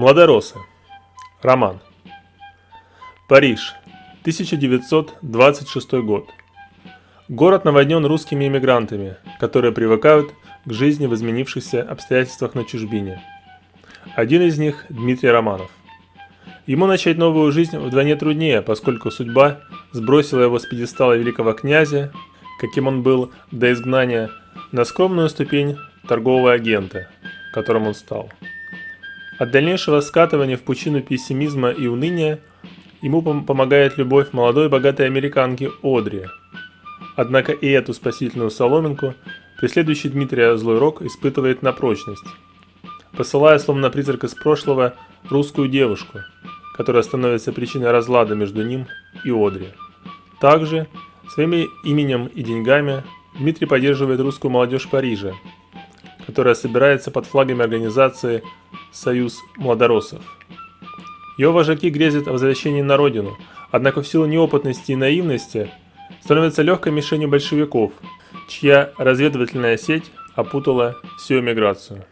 Младоросы. Роман. Париж. 1926 год. Город наводнен русскими иммигрантами, которые привыкают к жизни в изменившихся обстоятельствах на чужбине. Один из них – Дмитрий Романов. Ему начать новую жизнь вдвойне труднее, поскольку судьба сбросила его с пьедестала великого князя, каким он был до изгнания, на скромную ступень торгового агента, которым он стал. От дальнейшего скатывания в пучину пессимизма и уныния ему помогает любовь молодой богатой американки Одри. Однако и эту спасительную соломинку преследующий Дмитрия злой рок испытывает на прочность, посылая словно призрак из прошлого русскую девушку, которая становится причиной разлада между ним и Одри. Также своими именем и деньгами Дмитрий поддерживает русскую молодежь Парижа, которая собирается под флагами организации «Союз Младоросов». Ее вожаки грезят о возвращении на родину, однако в силу неопытности и наивности становятся легкой мишенью большевиков, чья разведывательная сеть опутала всю эмиграцию.